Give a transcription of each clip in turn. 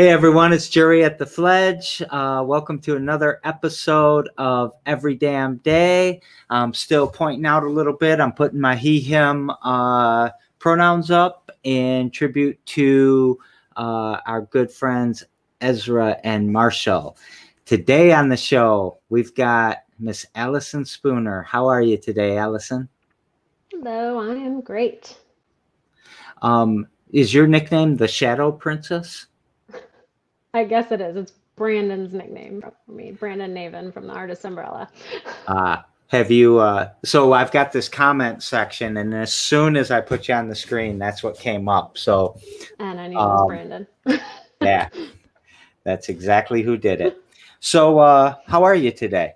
Hey everyone, it's Jerry at the Fledge. Uh, welcome to another episode of Every Damn Day. I'm still pointing out a little bit. I'm putting my he, him uh, pronouns up in tribute to uh, our good friends Ezra and Marshall. Today on the show, we've got Miss Allison Spooner. How are you today, Allison? Hello, I am great. Um, is your nickname the Shadow Princess? I guess it is. It's Brandon's nickname for me, Brandon Navin from the Artist Umbrella. uh, have you? Uh, so I've got this comment section, and as soon as I put you on the screen, that's what came up. So, and I knew um, it was um, Brandon. yeah, that's exactly who did it. So, uh, how are you today?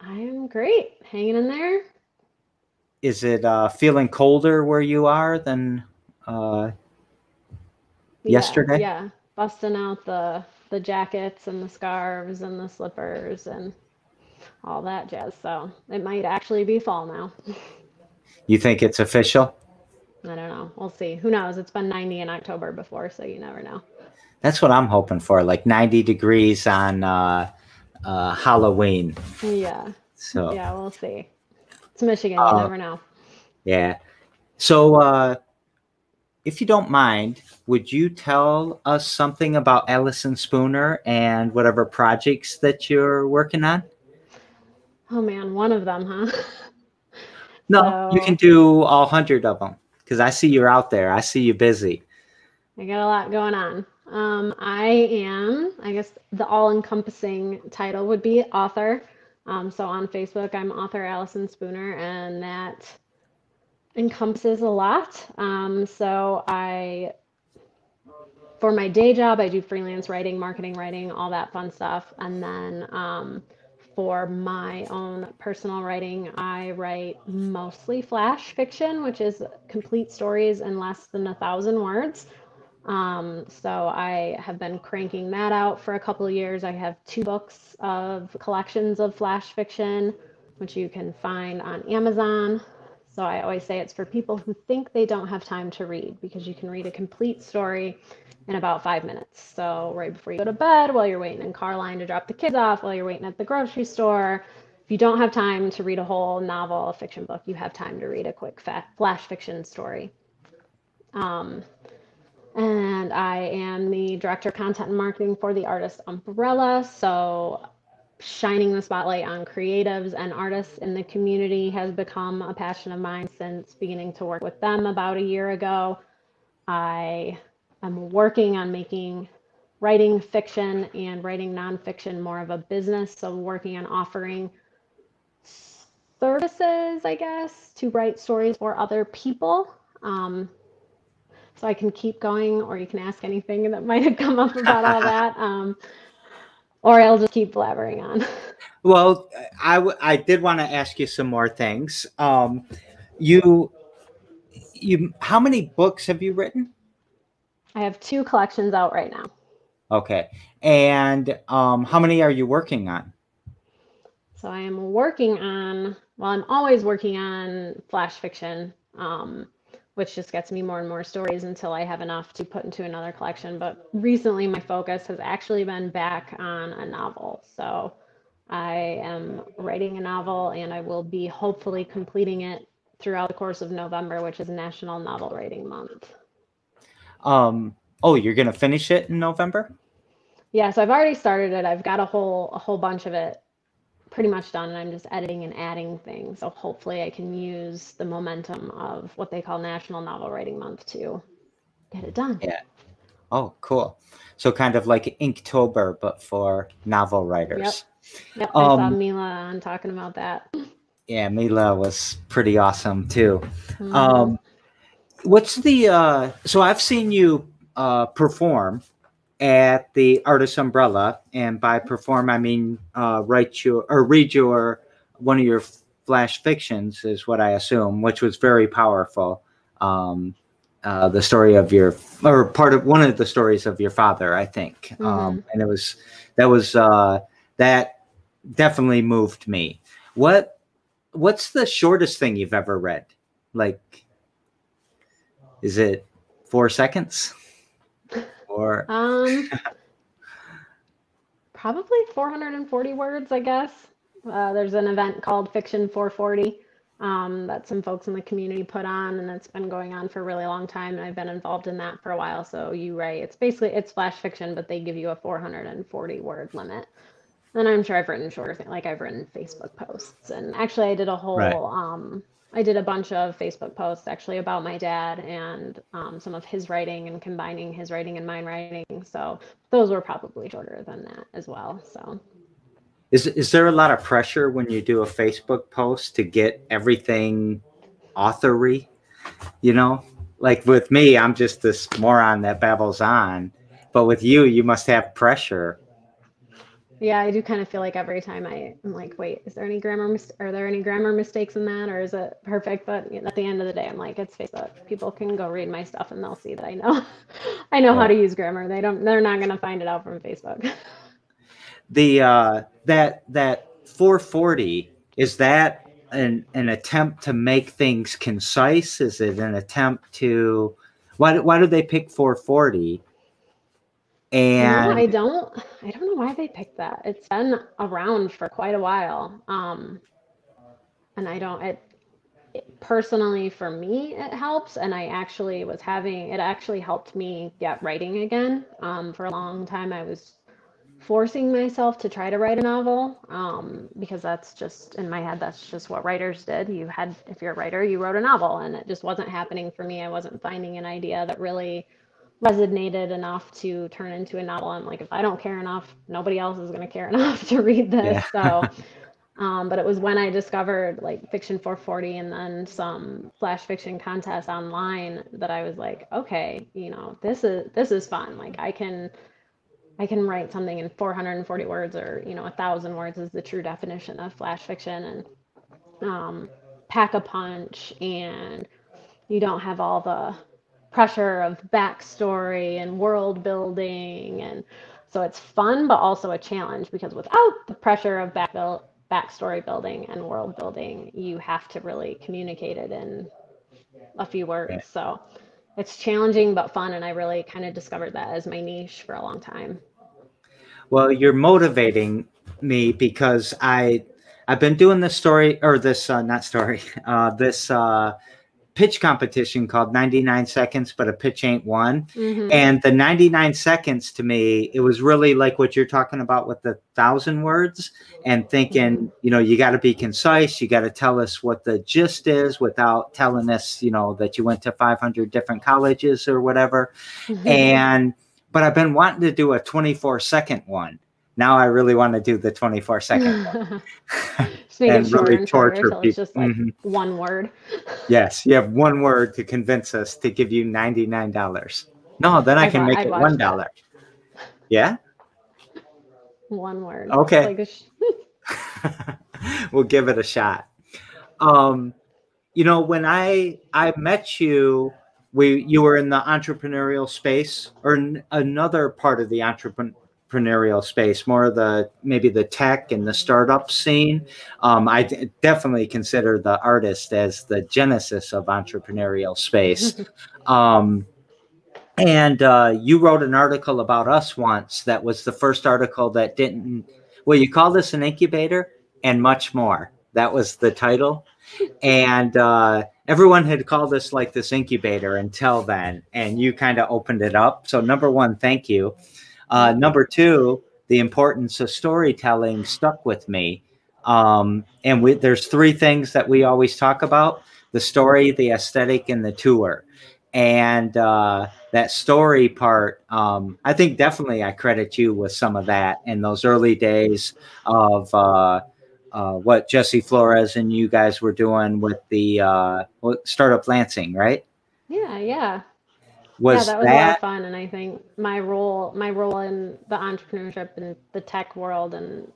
I am great, hanging in there. Is it uh, feeling colder where you are than uh, yeah, yesterday? Yeah, busting out the the jackets and the scarves and the slippers and all that jazz. So it might actually be fall now. You think it's official? I don't know. We'll see. Who knows? It's been 90 in October before, so you never know. That's what I'm hoping for, like 90 degrees on uh, uh, Halloween. Yeah. So yeah, we'll see. It's Michigan. You uh, never know. Yeah. So uh, if you don't mind, would you tell us something about Allison Spooner and whatever projects that you're working on? Oh man, one of them, huh? no, so, you can do all hundred of them because I see you're out there. I see you busy. I got a lot going on. Um, I am, I guess, the all-encompassing title would be author. Um, so on Facebook, I'm author Allison Spooner, and that encompasses a lot. Um, so I, for my day job, I do freelance writing, marketing writing, all that fun stuff. And then um, for my own personal writing, I write mostly flash fiction, which is complete stories in less than a thousand words. Um, so I have been cranking that out for a couple years. I have two books of collections of flash fiction, which you can find on Amazon. So I always say it's for people who think they don't have time to read because you can read a complete story in about five minutes. So right before you go to bed, while you're waiting in car line to drop the kids off, while you're waiting at the grocery store, if you don't have time to read a whole novel, a fiction book, you have time to read a quick flash fiction story. Um, and I am the director of content and marketing for the Artist Umbrella. So shining the spotlight on creatives and artists in the community has become a passion of mine since beginning to work with them about a year ago. I am working on making writing fiction and writing nonfiction more of a business. So, working on offering services, I guess, to write stories for other people. Um, so I can keep going, or you can ask anything that might have come up about all that. Um, or I'll just keep blabbering on. Well, I, w- I did want to ask you some more things. Um, you, you, how many books have you written? I have two collections out right now. Okay, and um, how many are you working on? So I am working on. Well, I'm always working on flash fiction. Um, which just gets me more and more stories until I have enough to put into another collection. But recently, my focus has actually been back on a novel. So I am writing a novel and I will be hopefully completing it throughout the course of November, which is National Novel Writing Month. Um, oh, you're going to finish it in November? Yeah, so I've already started it. I've got a whole a whole bunch of it pretty much done and I'm just editing and adding things. So hopefully I can use the momentum of what they call National Novel Writing Month to get it done. Yeah. Oh, cool. So kind of like Inktober, but for novel writers. Yep. Yep. Um, I saw Mila on talking about that. Yeah, Mila was pretty awesome too. Mm-hmm. Um, what's the uh, so I've seen you uh, perform at the Artist Umbrella, and by perform I mean uh, write your or read your one of your flash fictions is what I assume, which was very powerful. Um, uh, the story of your or part of one of the stories of your father, I think, mm-hmm. um, and it was that was uh, that definitely moved me. What what's the shortest thing you've ever read? Like, is it four seconds? Or um, probably 440 words, I guess. Uh, there's an event called Fiction 440 um, that some folks in the community put on, and it's been going on for a really long time. And I've been involved in that for a while. So you write, it's basically it's flash fiction, but they give you a 440 word limit. And I'm sure I've written shorter things, like I've written Facebook posts, and actually I did a whole. Right. Um, I did a bunch of Facebook posts actually about my dad and um, some of his writing and combining his writing and mine writing. So those were probably shorter than that as well. So is is there a lot of pressure when you do a Facebook post to get everything authory? You know, like with me, I'm just this moron that babbles on, but with you, you must have pressure. Yeah, I do kind of feel like every time I, am like, wait, is there any grammar mis- are there any grammar mistakes in that, or is it perfect? But at the end of the day, I'm like, it's Facebook. People can go read my stuff and they'll see that I know, I know yeah. how to use grammar. They don't, they're not gonna find it out from Facebook. the uh, that that 440 is that an an attempt to make things concise? Is it an attempt to why why do they pick 440? And no, I don't I don't know why they picked that. It's been around for quite a while. Um and I don't it, it personally for me it helps and I actually was having it actually helped me get writing again. Um for a long time I was forcing myself to try to write a novel um, because that's just in my head that's just what writers did you had if you're a writer you wrote a novel and it just wasn't happening for me i wasn't finding an idea that really resonated enough to turn into a novel i'm like if i don't care enough nobody else is going to care enough to read this yeah. so um, but it was when i discovered like fiction 440 and then some flash fiction contests online that i was like okay you know this is this is fun like i can I can write something in 440 words or, you know, a thousand words is the true definition of flash fiction and um, pack a punch and you don't have all the pressure of backstory and world building. And so it's fun, but also a challenge because without the pressure of back build, backstory building and world building, you have to really communicate it in a few words. So it's challenging but fun and i really kind of discovered that as my niche for a long time well you're motivating me because i i've been doing this story or this uh, not story uh, this uh, pitch competition called 99 seconds but a pitch ain't one mm-hmm. and the 99 seconds to me it was really like what you're talking about with the thousand words and thinking mm-hmm. you know you got to be concise you got to tell us what the gist is without telling us you know that you went to 500 different colleges or whatever mm-hmm. and but i've been wanting to do a 24 second one now I really want to do the 24 second one. and really torture people. It's just like mm-hmm. one word. yes, you have one word to convince us to give you $99. No, then I, I can make it one dollar. Yeah? One word. Okay. Like we'll give it a shot. Um, you know, when I I met you, we you were in the entrepreneurial space or n- another part of the entrepreneur entrepreneurial space, more of the maybe the tech and the startup scene. Um, I d- definitely consider the artist as the genesis of entrepreneurial space. um, and uh, you wrote an article about us once that was the first article that didn't, well, you call this an incubator and much more. That was the title. And uh, everyone had called us like this incubator until then. And you kind of opened it up. So, number one, thank you. Uh, number two, the importance of storytelling stuck with me. Um, and we, there's three things that we always talk about the story, the aesthetic, and the tour. And uh, that story part, um, I think definitely I credit you with some of that in those early days of uh, uh, what Jesse Flores and you guys were doing with the uh, startup Lansing, right? Yeah, yeah was yeah, that was that... a lot of fun, and I think my role my role in the entrepreneurship and the tech world, and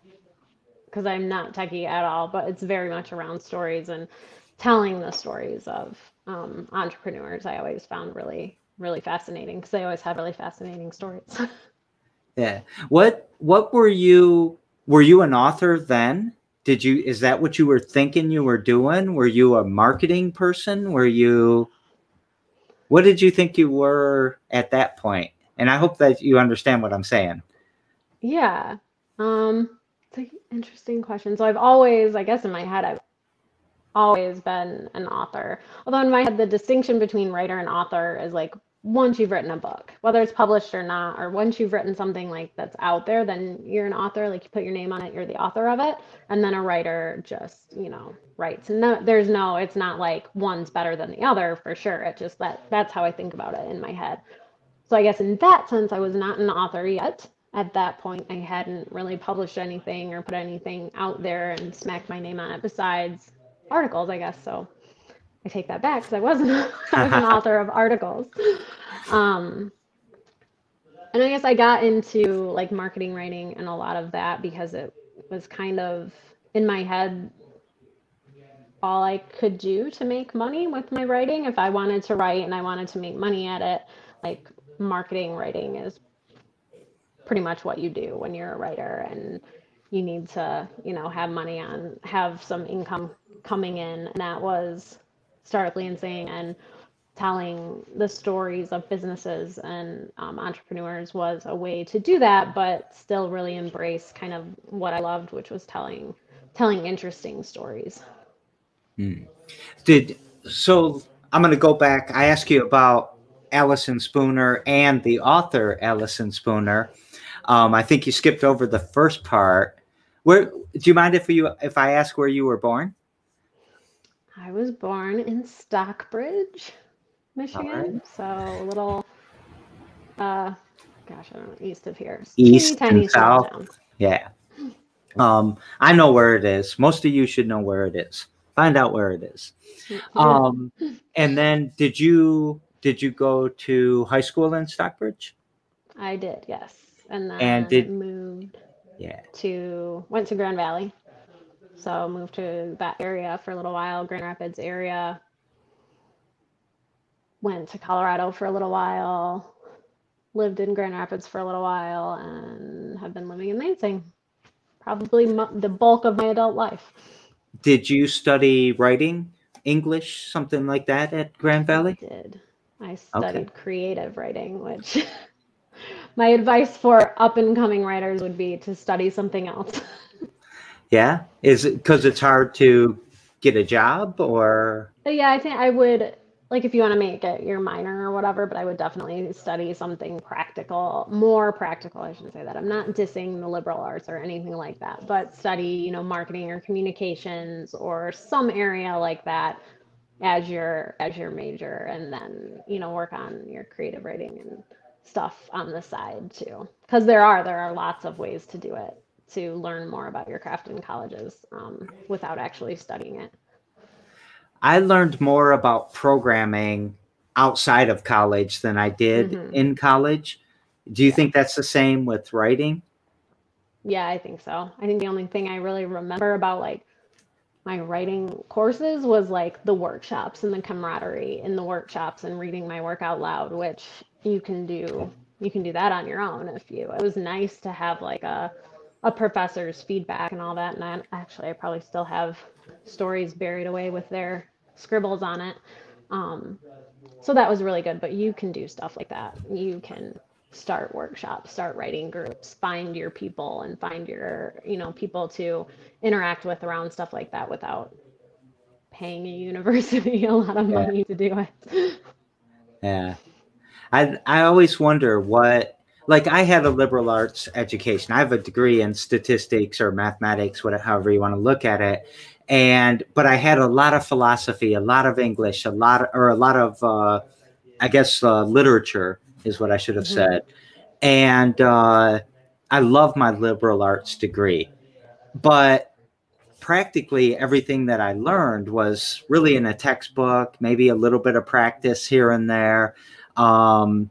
because I'm not techie at all, but it's very much around stories and telling the stories of um, entrepreneurs. I always found really really fascinating because they always have really fascinating stories. yeah. What what were you were you an author then? Did you is that what you were thinking you were doing? Were you a marketing person? Were you what did you think you were at that point? And I hope that you understand what I'm saying. Yeah. Um, it's an interesting question. So I've always, I guess, in my head, I've always been an author. Although in my head, the distinction between writer and author is like once you've written a book, whether it's published or not, or once you've written something like that's out there, then you're an author. Like you put your name on it, you're the author of it. And then a writer just, you know, writes. And there's no, it's not like one's better than the other for sure. It just that that's how I think about it in my head. So I guess in that sense, I was not an author yet. At that point, I hadn't really published anything or put anything out there and smacked my name on it besides articles, I guess. So I take that back because I wasn't I was an author of articles. Um, and I guess I got into like marketing writing and a lot of that because it was kind of in my head all I could do to make money with my writing. If I wanted to write and I wanted to make money at it, like marketing writing is pretty much what you do when you're a writer and you need to, you know, have money on have some income coming in. And that was startup Lansing and telling the stories of businesses and um, entrepreneurs was a way to do that but still really embrace kind of what i loved which was telling telling interesting stories hmm. did so i'm going to go back i asked you about allison spooner and the author allison spooner um, i think you skipped over the first part where do you mind if you if i ask where you were born I was born in Stockbridge, Michigan. Right. So a little, uh, gosh, I don't know, east of here. East tiny, and south. Yeah. Um, I know where it is. Most of you should know where it is. Find out where it is. Um, and then did you did you go to high school in Stockbridge? I did, yes. And then and did moved yeah to went to Grand Valley so moved to that area for a little while, Grand Rapids area. Went to Colorado for a little while, lived in Grand Rapids for a little while, and have been living in Lansing probably the bulk of my adult life. Did you study writing, English, something like that at Grand Valley? I did. I studied okay. creative writing, which my advice for up and coming writers would be to study something else. Yeah, is it because it's hard to get a job or? Yeah, I think I would like if you want to make it your minor or whatever, but I would definitely study something practical, more practical. I shouldn't say that. I'm not dissing the liberal arts or anything like that, but study, you know, marketing or communications or some area like that as your as your major and then, you know, work on your creative writing and stuff on the side too. Cuz there are there are lots of ways to do it to learn more about your craft in colleges um, without actually studying it. I learned more about programming outside of college than I did mm-hmm. in college. Do you yeah. think that's the same with writing? Yeah, I think so. I think the only thing I really remember about like my writing courses was like the workshops and the camaraderie in the workshops and reading my work out loud, which you can do you can do that on your own if you it was nice to have like a a professor's feedback and all that. And I, actually, I probably still have stories buried away with their scribbles on it. Um, so that was really good. But you can do stuff like that. You can start workshops, start writing groups, find your people, and find your you know people to interact with around stuff like that without paying a university a lot of money yeah. to do it. yeah, I I always wonder what like I had a liberal arts education. I have a degree in statistics or mathematics, whatever, however you want to look at it. And but I had a lot of philosophy, a lot of English, a lot of, or a lot of uh, I guess uh, literature is what I should have mm-hmm. said. And uh, I love my liberal arts degree, but practically everything that I learned was really in a textbook, maybe a little bit of practice here and there. Um,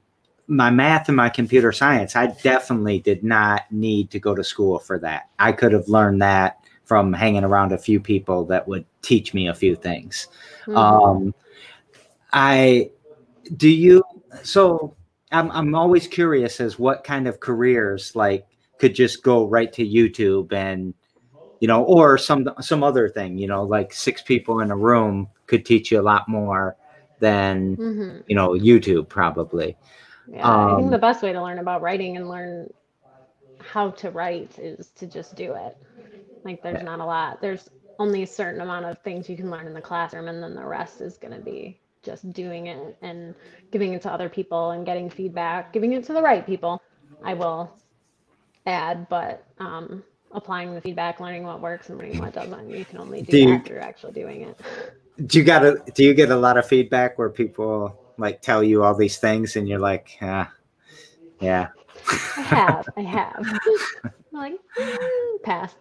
my math and my computer science, I definitely did not need to go to school for that. I could have learned that from hanging around a few people that would teach me a few things. Mm-hmm. Um, I do you so I'm I'm always curious as what kind of careers like could just go right to YouTube and you know or some some other thing you know like six people in a room could teach you a lot more than mm-hmm. you know YouTube probably. Yeah, um, I think the um, best way to learn about writing and learn how to write is to just do it. Like there's not a lot. There's only a certain amount of things you can learn in the classroom, and then the rest is going to be just doing it and giving it to other people and getting feedback, giving it to the right people. I will add, but um, applying the feedback, learning what works and learning what doesn't. You can only do, do that through actually doing it. Do you got a do you get a lot of feedback where people like tell you all these things and you're like, ah, yeah. I have, I have. like mm, pass.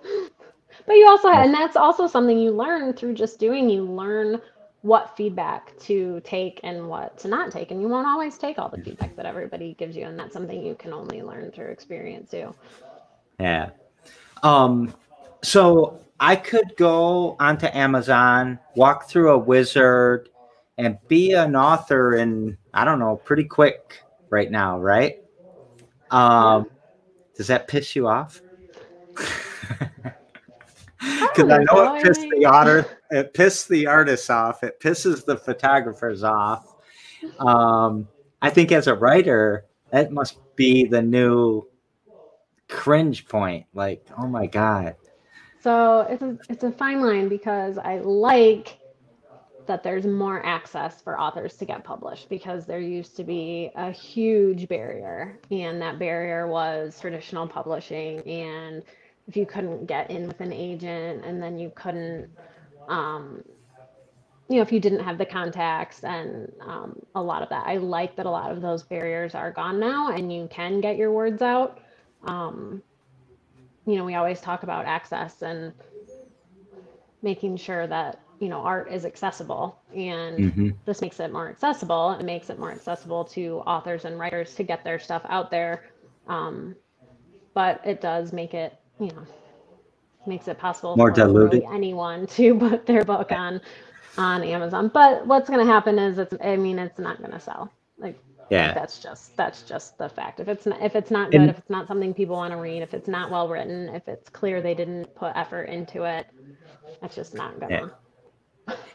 But you also have, and that's also something you learn through just doing. You learn what feedback to take and what to not take, and you won't always take all the feedback that everybody gives you, and that's something you can only learn through experience too. Yeah. Um. So I could go onto Amazon, walk through a wizard, and be an author in I don't know, pretty quick right now, right? Um, does that piss you off? Because I, I know it pissed the otter, it pissed the artists off. It pisses the photographers off. Um, I think as a writer, that must be the new cringe point. Like, oh my god. So it's a it's a fine line because I like that there's more access for authors to get published because there used to be a huge barrier and that barrier was traditional publishing and if you couldn't get in with an agent and then you couldn't um, you know if you didn't have the contacts and um, a lot of that. I like that a lot of those barriers are gone now and you can get your words out. Um, you know we always talk about access and making sure that you know art is accessible and mm-hmm. this makes it more accessible. And makes it more accessible to authors and writers to get their stuff out there. Um, but it does make it you know makes it possible more diluted? anyone to put their book on on amazon. But what's going to happen is it's i mean it's not going to sell. Like yeah. that's just that's just the fact. If it's not if it's not good and, if it's not something people want to read if it's not well written if it's clear they didn't put effort into it that's just not gonna yeah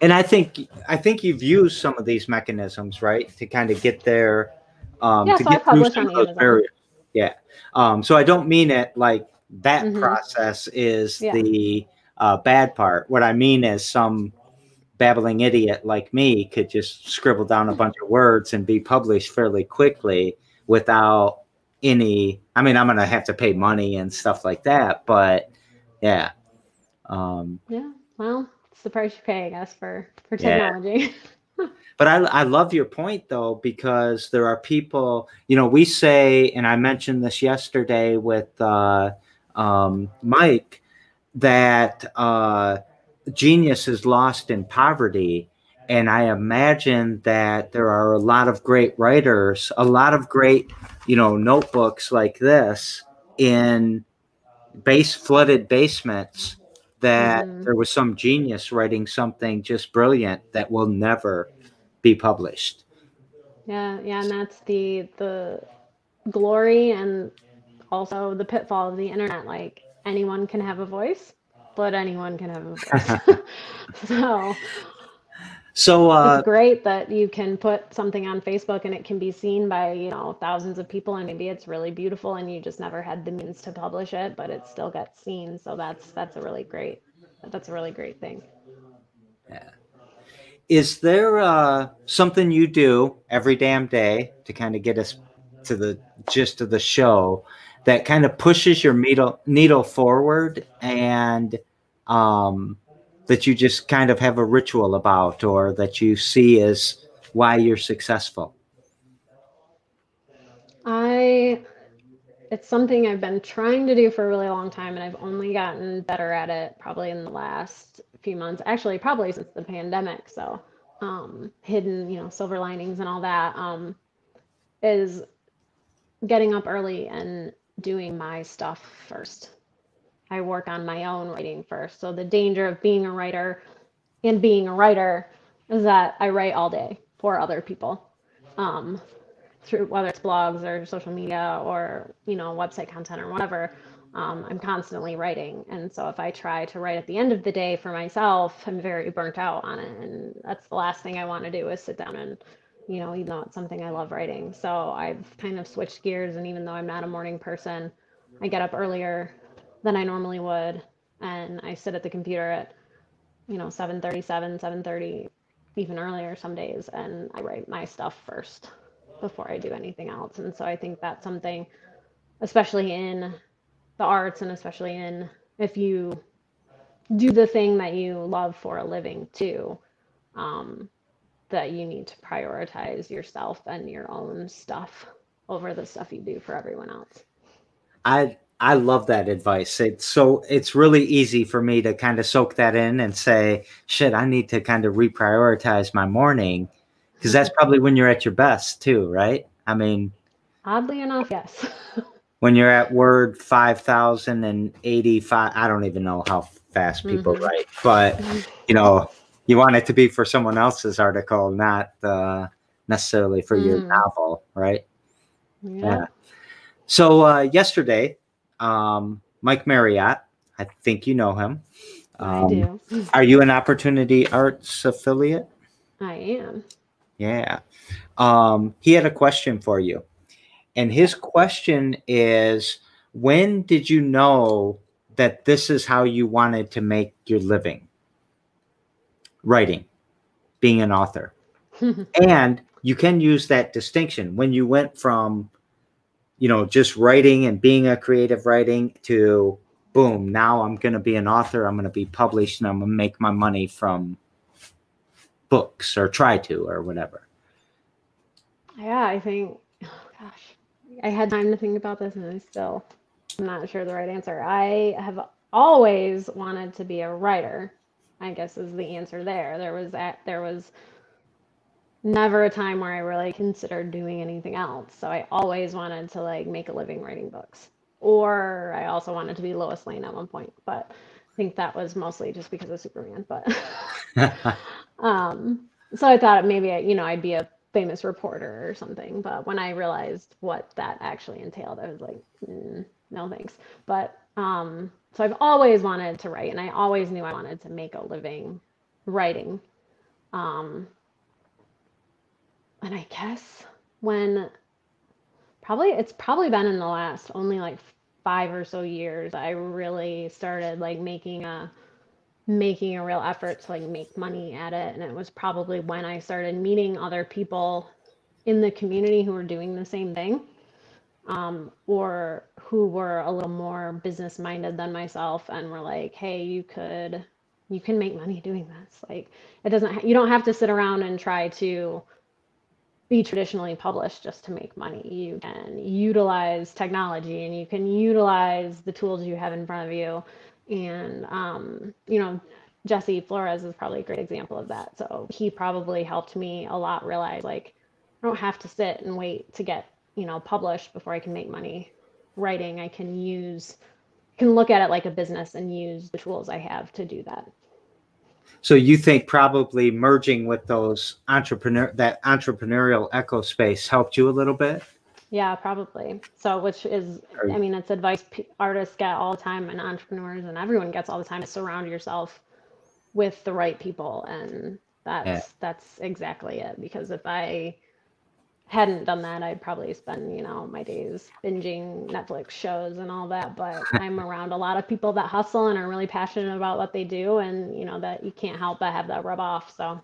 and I think I think you've used some of these mechanisms, right, to kind of get there. Um, yeah, to so get I through some of those barriers. Yeah. Um, so I don't mean it like that mm-hmm. process is yeah. the uh, bad part. What I mean is some babbling idiot like me could just scribble down a bunch of words and be published fairly quickly without any. I mean, I'm gonna have to pay money and stuff like that, but yeah. Um, yeah. Well, the price you're paying us for for technology. Yeah. but I, I love your point though because there are people you know we say and i mentioned this yesterday with uh, um, mike that uh, genius is lost in poverty and i imagine that there are a lot of great writers a lot of great you know notebooks like this in base flooded basements that mm-hmm. there was some genius writing something just brilliant that will never be published. Yeah, yeah, and that's the the glory and also the pitfall of the internet. Like anyone can have a voice, but anyone can have a voice. so so uh, it's great that you can put something on Facebook and it can be seen by you know thousands of people, and maybe it's really beautiful, and you just never had the means to publish it, but it still gets seen. So that's that's a really great that's a really great thing. Yeah. Is there uh, something you do every damn day to kind of get us to the gist of the show that kind of pushes your needle needle forward and um, that you just kind of have a ritual about or that you see as why you're successful? I it's something I've been trying to do for a really long time and I've only gotten better at it probably in the last few months. Actually, probably since the pandemic. So, um, hidden, you know, silver linings and all that um, is getting up early and doing my stuff first. I work on my own writing first. So the danger of being a writer and being a writer is that I write all day for other people. Um, through whether it's blogs or social media or you know website content or whatever um, i'm constantly writing and so if i try to write at the end of the day for myself i'm very burnt out on it and that's the last thing i want to do is sit down and you know even though it's something i love writing so i've kind of switched gears and even though i'm not a morning person I get up earlier than I normally would, and I sit at the computer at, you know, 7:37, 7:30, even earlier some days, and I write my stuff first before I do anything else. And so I think that's something, especially in the arts, and especially in if you do the thing that you love for a living too. Um, that you need to prioritize yourself and your own stuff over the stuff you do for everyone else. I I love that advice. It's so it's really easy for me to kind of soak that in and say, shit, I need to kind of reprioritize my morning because that's probably when you're at your best too, right? I mean, oddly enough, yes. when you're at word 5085 i don't even know how fast people mm-hmm. write but you know you want it to be for someone else's article not uh, necessarily for mm. your novel right yeah, yeah. so uh, yesterday um, mike marriott i think you know him um, I do. are you an opportunity arts affiliate i am yeah um, he had a question for you and his question is when did you know that this is how you wanted to make your living? Writing, being an author. and you can use that distinction when you went from you know just writing and being a creative writing to boom now i'm going to be an author i'm going to be published and i'm going to make my money from books or try to or whatever yeah i think oh gosh I had time to think about this and I still I'm not sure the right answer. I have always wanted to be a writer. I guess is the answer there. There was at, there was never a time where I really considered doing anything else. So I always wanted to like make a living writing books. Or I also wanted to be Lois Lane at one point, but I think that was mostly just because of Superman. But um, so I thought maybe you know I'd be a famous reporter or something. But when I realized what that actually entailed, I was like, mm, no thanks. But um, so I've always wanted to write, and I always knew I wanted to make a living writing. Um, and I guess when probably it's probably been in the last only like five or so years I really started like making a making a real effort to like make money at it. And it was probably when I started meeting other people in the community who were doing the same thing um, or who were a little more business minded than myself and were like, hey, you could, you can make money doing this. Like, it doesn't, you don't have to sit around and try to be traditionally published just to make money. You can utilize technology and you can utilize the tools you have in front of you and, um, you know, Jesse Flores is probably a great example of that. So he probably helped me a lot realize like, I don't have to sit and wait to get, you know, published before I can make money writing. I can use, can look at it like a business and use the tools I have to do that. So you think probably merging with those entrepreneur that entrepreneurial echo space helped you a little bit? Yeah, probably. So, which is, I mean, it's advice artists get all the time, and entrepreneurs and everyone gets all the time. To surround yourself with the right people, and that's yeah. that's exactly it. Because if I hadn't done that, I'd probably spend, you know, my days binging Netflix shows and all that. But I'm around a lot of people that hustle and are really passionate about what they do, and you know that you can't help but have that rub off. So.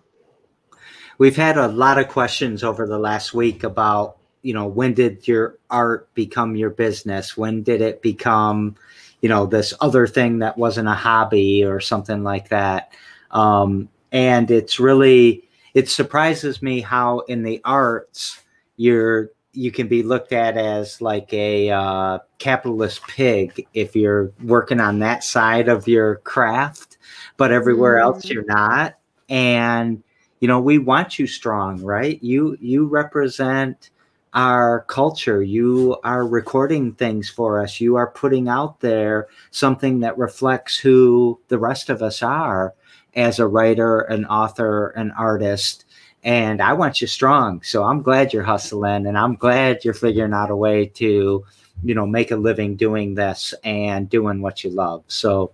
We've had a lot of questions over the last week about you know when did your art become your business when did it become you know this other thing that wasn't a hobby or something like that um, and it's really it surprises me how in the arts you're you can be looked at as like a uh, capitalist pig if you're working on that side of your craft but everywhere mm. else you're not and you know we want you strong right you you represent our culture. You are recording things for us. You are putting out there something that reflects who the rest of us are as a writer, an author, an artist. And I want you strong. So I'm glad you're hustling and I'm glad you're figuring out a way to, you know, make a living doing this and doing what you love. So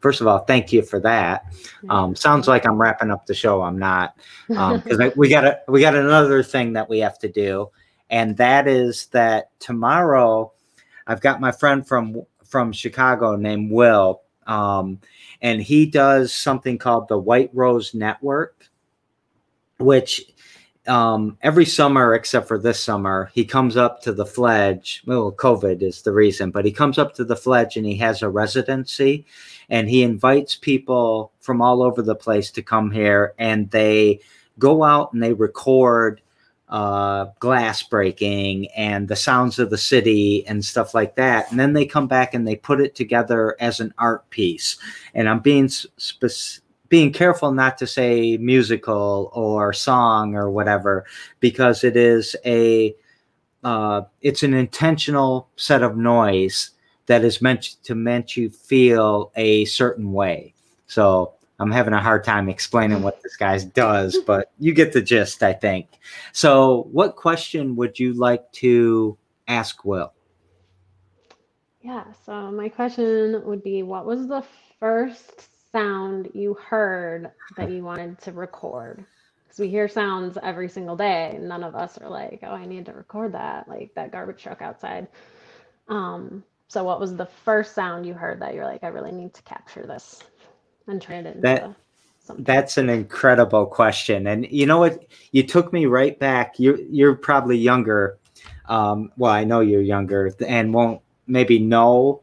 first of all, thank you for that. Um, sounds like I'm wrapping up the show. I'm not, because um, we got a, we got another thing that we have to do and that is that tomorrow I've got my friend from from Chicago named Will, um, and he does something called the White Rose Network, which um, every summer except for this summer, he comes up to the Fledge. Well, COVID is the reason, but he comes up to the Fledge and he has a residency, and he invites people from all over the place to come here, and they go out and they record uh, glass breaking and the sounds of the city and stuff like that. And then they come back and they put it together as an art piece. And I'm being spe- being careful not to say musical or song or whatever because it is a uh, it's an intentional set of noise that is meant to meant you feel a certain way. So I'm having a hard time explaining what this guy does, but you get the gist, I think. So, what question would you like to ask Will? Yeah, so my question would be what was the first sound you heard that you wanted to record? Because we hear sounds every single day. And none of us are like, oh, I need to record that, like that garbage truck outside. Um, so, what was the first sound you heard that you're like, I really need to capture this? and turn it into that, something? That's an incredible question. And you know what? You took me right back. You're you're probably younger. Um, well, I know you're younger and won't maybe know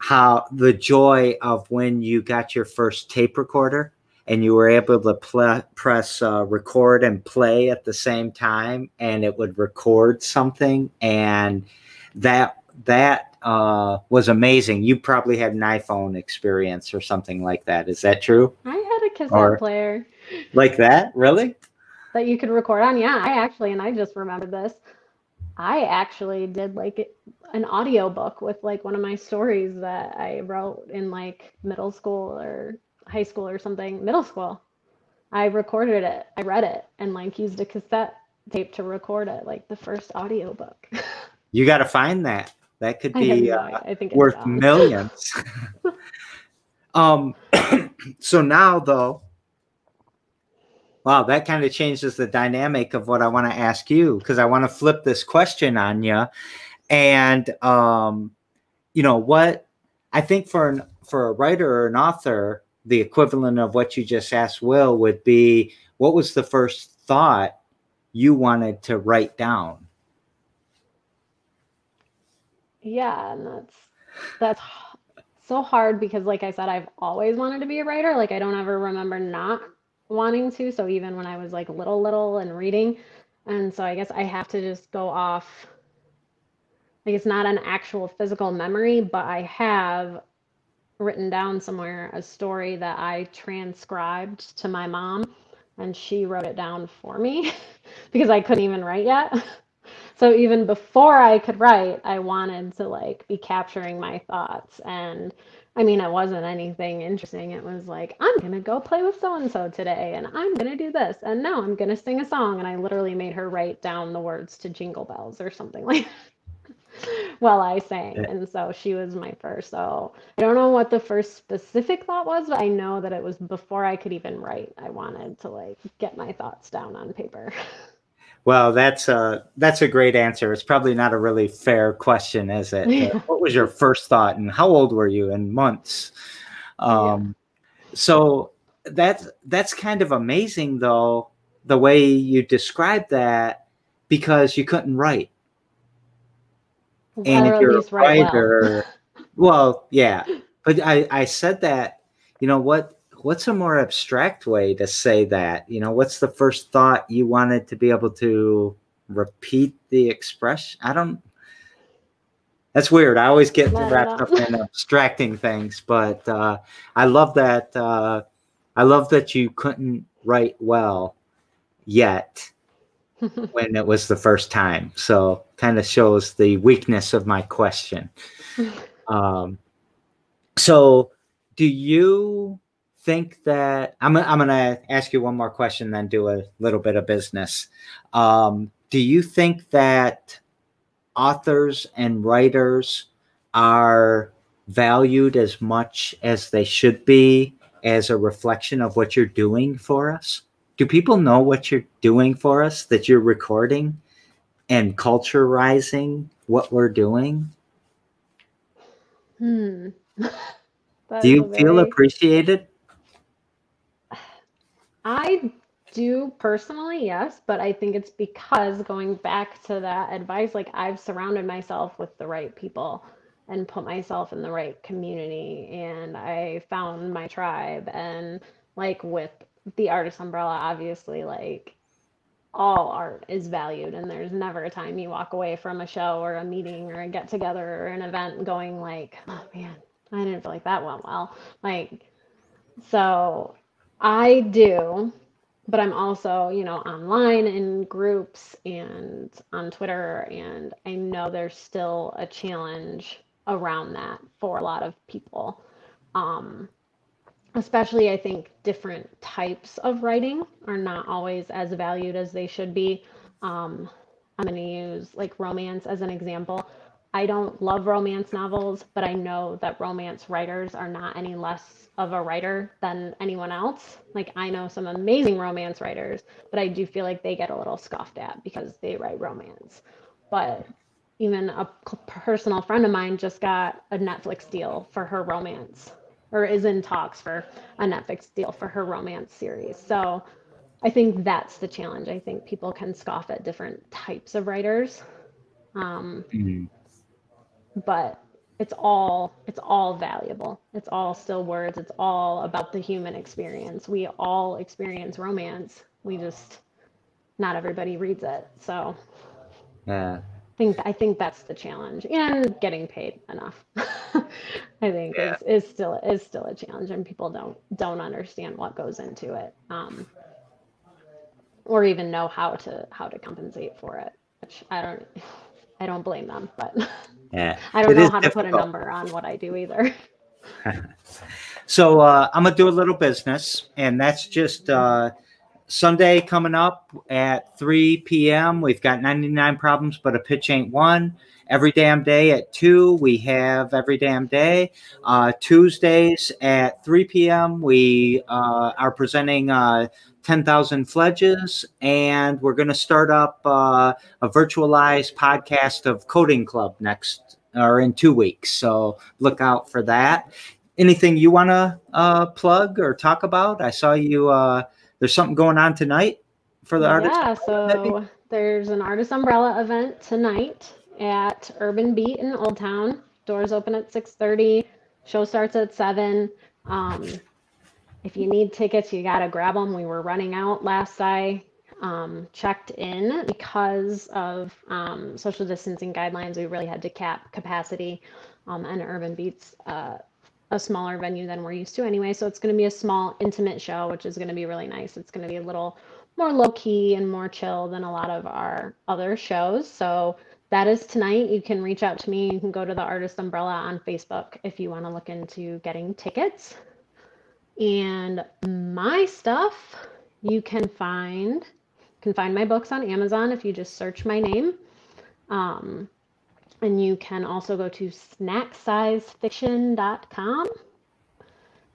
how the joy of when you got your first tape recorder and you were able to pl- press uh, record and play at the same time and it would record something and that that uh, was amazing. You probably had an iPhone experience or something like that. Is that true? I had a cassette or, player. Like that? Really? That you could record on. Yeah, I actually, and I just remembered this. I actually did like an audio book with like one of my stories that I wrote in like middle school or high school or something. Middle school. I recorded it. I read it and like used a cassette tape to record it, like the first audio book. you got to find that. That could be no, uh, worth millions. um, so now though, wow, that kind of changes the dynamic of what I want to ask you because I want to flip this question on you, and um, you know what? I think for an for a writer or an author, the equivalent of what you just asked Will would be, what was the first thought you wanted to write down? Yeah, and that's that's so hard because like I said I've always wanted to be a writer. Like I don't ever remember not wanting to. So even when I was like little little and reading and so I guess I have to just go off like it's not an actual physical memory, but I have written down somewhere a story that I transcribed to my mom and she wrote it down for me because I couldn't even write yet. so even before I could write, I wanted to like be capturing my thoughts. And I mean, it wasn't anything interesting. It was like, I'm going to go play with so and so today, and I'm going to do this, and now I'm going to sing a song. And I literally made her write down the words to Jingle Bells or something like while I sang. And so she was my first. So I don't know what the first specific thought was, but I know that it was before I could even write. I wanted to like get my thoughts down on paper. Well, that's a that's a great answer. It's probably not a really fair question, is it? Yeah. What was your first thought, and how old were you in months? Um, yeah. So that's that's kind of amazing, though, the way you described that, because you couldn't write, and if you're a writer, well. well, yeah. But I I said that, you know what? What's a more abstract way to say that? You know, what's the first thought you wanted to be able to repeat the expression? I don't. That's weird. I always get wrapped up in abstracting things, but uh, I love that. Uh, I love that you couldn't write well yet when it was the first time. So kind of shows the weakness of my question. Um, so do you think that I'm, I'm going to ask you one more question, then do a little bit of business. Um, do you think that authors and writers are valued as much as they should be as a reflection of what you're doing for us? Do people know what you're doing for us, that you're recording and culturizing what we're doing? Hmm. Do you feel appreciated? I do personally, yes, but I think it's because going back to that advice, like I've surrounded myself with the right people and put myself in the right community and I found my tribe and like with the artist umbrella obviously like all art is valued and there's never a time you walk away from a show or a meeting or a get together or an event going like oh man i didn't feel like that went well. Like so i do but i'm also you know online in groups and on twitter and i know there's still a challenge around that for a lot of people um, especially I think different types of writing are not always as valued as they should be. Um, I'm going to use like romance as an example. I don't love romance novels, but I know that romance writers are not any less of a writer than anyone else. Like I know some amazing romance writers, but I do feel like they get a little scoffed at because they write romance. But even a personal friend of mine just got a Netflix deal for her romance or is in talks for a Netflix deal for her romance series. So I think that's the challenge. I think people can scoff at different types of writers. Um, mm-hmm. But it's all it's all valuable. It's all still words. It's all about the human experience. We all experience romance. We just not everybody reads it. So yeah, I think I think that's the challenge, and getting paid enough. I think yeah. is, is still is still a challenge, and people don't don't understand what goes into it, um, or even know how to how to compensate for it. Which I don't I don't blame them, but yeah, I don't know how difficult. to put a number on what I do either. so uh, I'm gonna do a little business, and that's just. Uh, Sunday coming up at 3 p.m. We've got 99 problems, but a pitch ain't one. Every damn day at 2, we have every damn day. Uh, Tuesdays at 3 p.m., we uh, are presenting uh, 10,000 Fledges, and we're going to start up uh, a virtualized podcast of Coding Club next or in two weeks. So look out for that. Anything you want to uh, plug or talk about? I saw you uh, there's something going on tonight for the artist. Yeah, so there's an artist umbrella event tonight at Urban Beat in Old Town. Doors open at 6:30. Show starts at seven. Um, if you need tickets, you gotta grab them. We were running out last I um, checked in because of um, social distancing guidelines. We really had to cap capacity, um, and Urban Beats uh, a smaller venue than we're used to anyway. So it's going to be a small, intimate show, which is going to be really nice. It's going to be a little more low key and more chill than a lot of our other shows. So that is tonight. You can reach out to me. You can go to the Artist Umbrella on Facebook if you want to look into getting tickets. And my stuff, you can find can find my books on Amazon if you just search my name. Um, and you can also go to snacksizefiction.com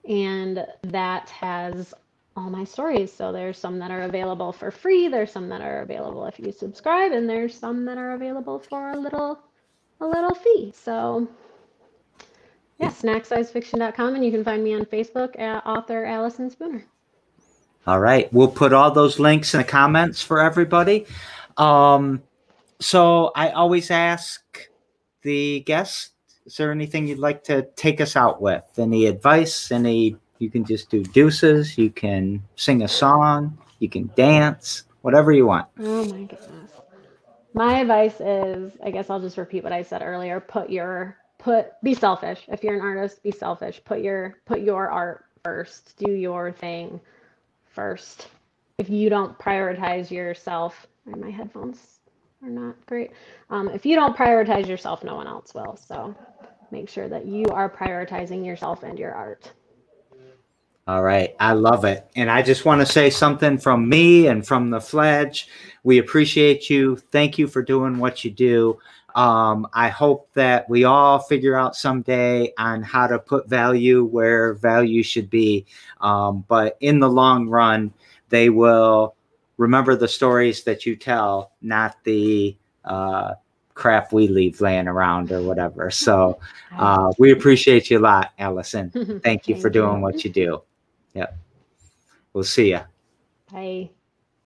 and that has all my stories. So there's some that are available for free, there's some that are available if you subscribe, and there's some that are available for a little a little fee. So yeah, snacksizefiction.com and you can find me on Facebook at author Allison Spooner. All right. We'll put all those links in the comments for everybody. Um, so I always ask the guest, is there anything you'd like to take us out with? Any advice? Any, you can just do deuces, you can sing a song, you can dance, whatever you want. Oh my goodness. My advice is, I guess I'll just repeat what I said earlier. Put your put be selfish. If you're an artist, be selfish. Put your put your art first. Do your thing first. If you don't prioritize yourself, my headphones are not great. Um, if you don't prioritize yourself, no one else will. So make sure that you are prioritizing yourself and your art. All right. I love it. And I just want to say something from me and from the Fledge. We appreciate you. Thank you for doing what you do. Um, I hope that we all figure out someday on how to put value where value should be. Um, but in the long run, they will remember the stories that you tell, not the uh, crap we leave laying around or whatever. So uh, we appreciate you a lot, Allison. Thank you for Thank you. doing what you do. Yep. We'll see you. Bye.